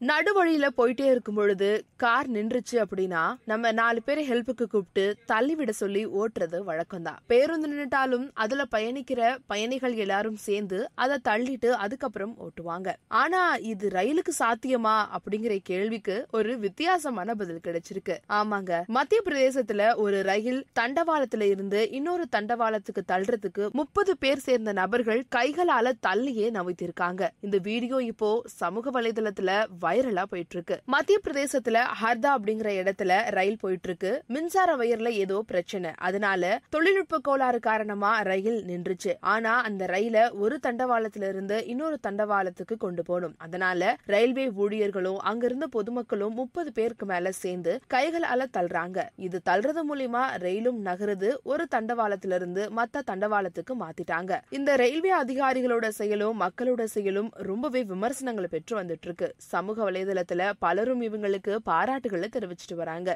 நடுவழியில போயிட்டே இருக்கும் பொழுது கார் நின்றுச்சு அப்படின்னா நம்ம நாலு பேரை ஹெல்ப்புக்கு கூப்பிட்டு தள்ளி விட சொல்லி ஓட்டுறது வழக்கம்தான். பேருந்து நின்றுட்டாலும் அதுல பயணிக்கிற பயணிகள் எல்லாரும் சேர்ந்து அதை தள்ளிட்டு அதுக்கப்புறம் ஓட்டுவாங்க. ஆனா இது ரயிலுக்கு சாத்தியமா அப்படிங்கிற கேள்விக்கு ஒரு வித்தியாசமான பதில் கிடைச்சிருக்கு. ஆமாங்க. மத்திய பிரதேசத்துல ஒரு ரயில் தண்டவாளத்துல இருந்து இன்னொரு தண்டவாளத்துக்கு தள்ளுறதுக்கு முப்பது பேர் சேர்ந்த நபர்கள் கைகளால தள்ளியே நவைத்திருக்காங்க. இந்த வீடியோ இப்போ சமூக வலைதளத்துல வைரலா போயிட்டு இருக்கு மத்திய பிரதேசத்துல ஹர்தா அப்படிங்கிற இடத்துல ரயில் போயிட்டு இருக்கு மின்சார வயர்ல ஏதோ பிரச்சனை. அதனால தொழில்நுட்ப கோளாறு காரணமா ரயில் நின்றுச்சு. ஆனா அந்த ரயில ஒரு தண்டவாளத்துல இருந்து இன்னொரு தண்டவாளத்துக்கு கொண்டு போகணும். அதனால ரயில்வே ஊழியர்களும் அங்கிருந்த பொதுமக்களும் முப்பது பேருக்கு மேல சேர்ந்து கைகளால தள்ளுறாங்க. இது தள்ளுறது மூலியமா ரயிலும் நகருது. ஒரு தண்டவாளத்துல இருந்து மத்த தண்டவாளத்துக்கு மாத்திட்டாங்க. இந்த ரயில்வே அதிகாரிகளோட செயலும் மக்களோட செயலும் ரொம்பவே விமர்சனங்களை பெற்று வந்துட்டு இருக்கு சமூக வலைதளத்துல பலரும் இவங்களுக்கு பாராட்டுகளை தெரிவிச்சிட்டு வராங்க.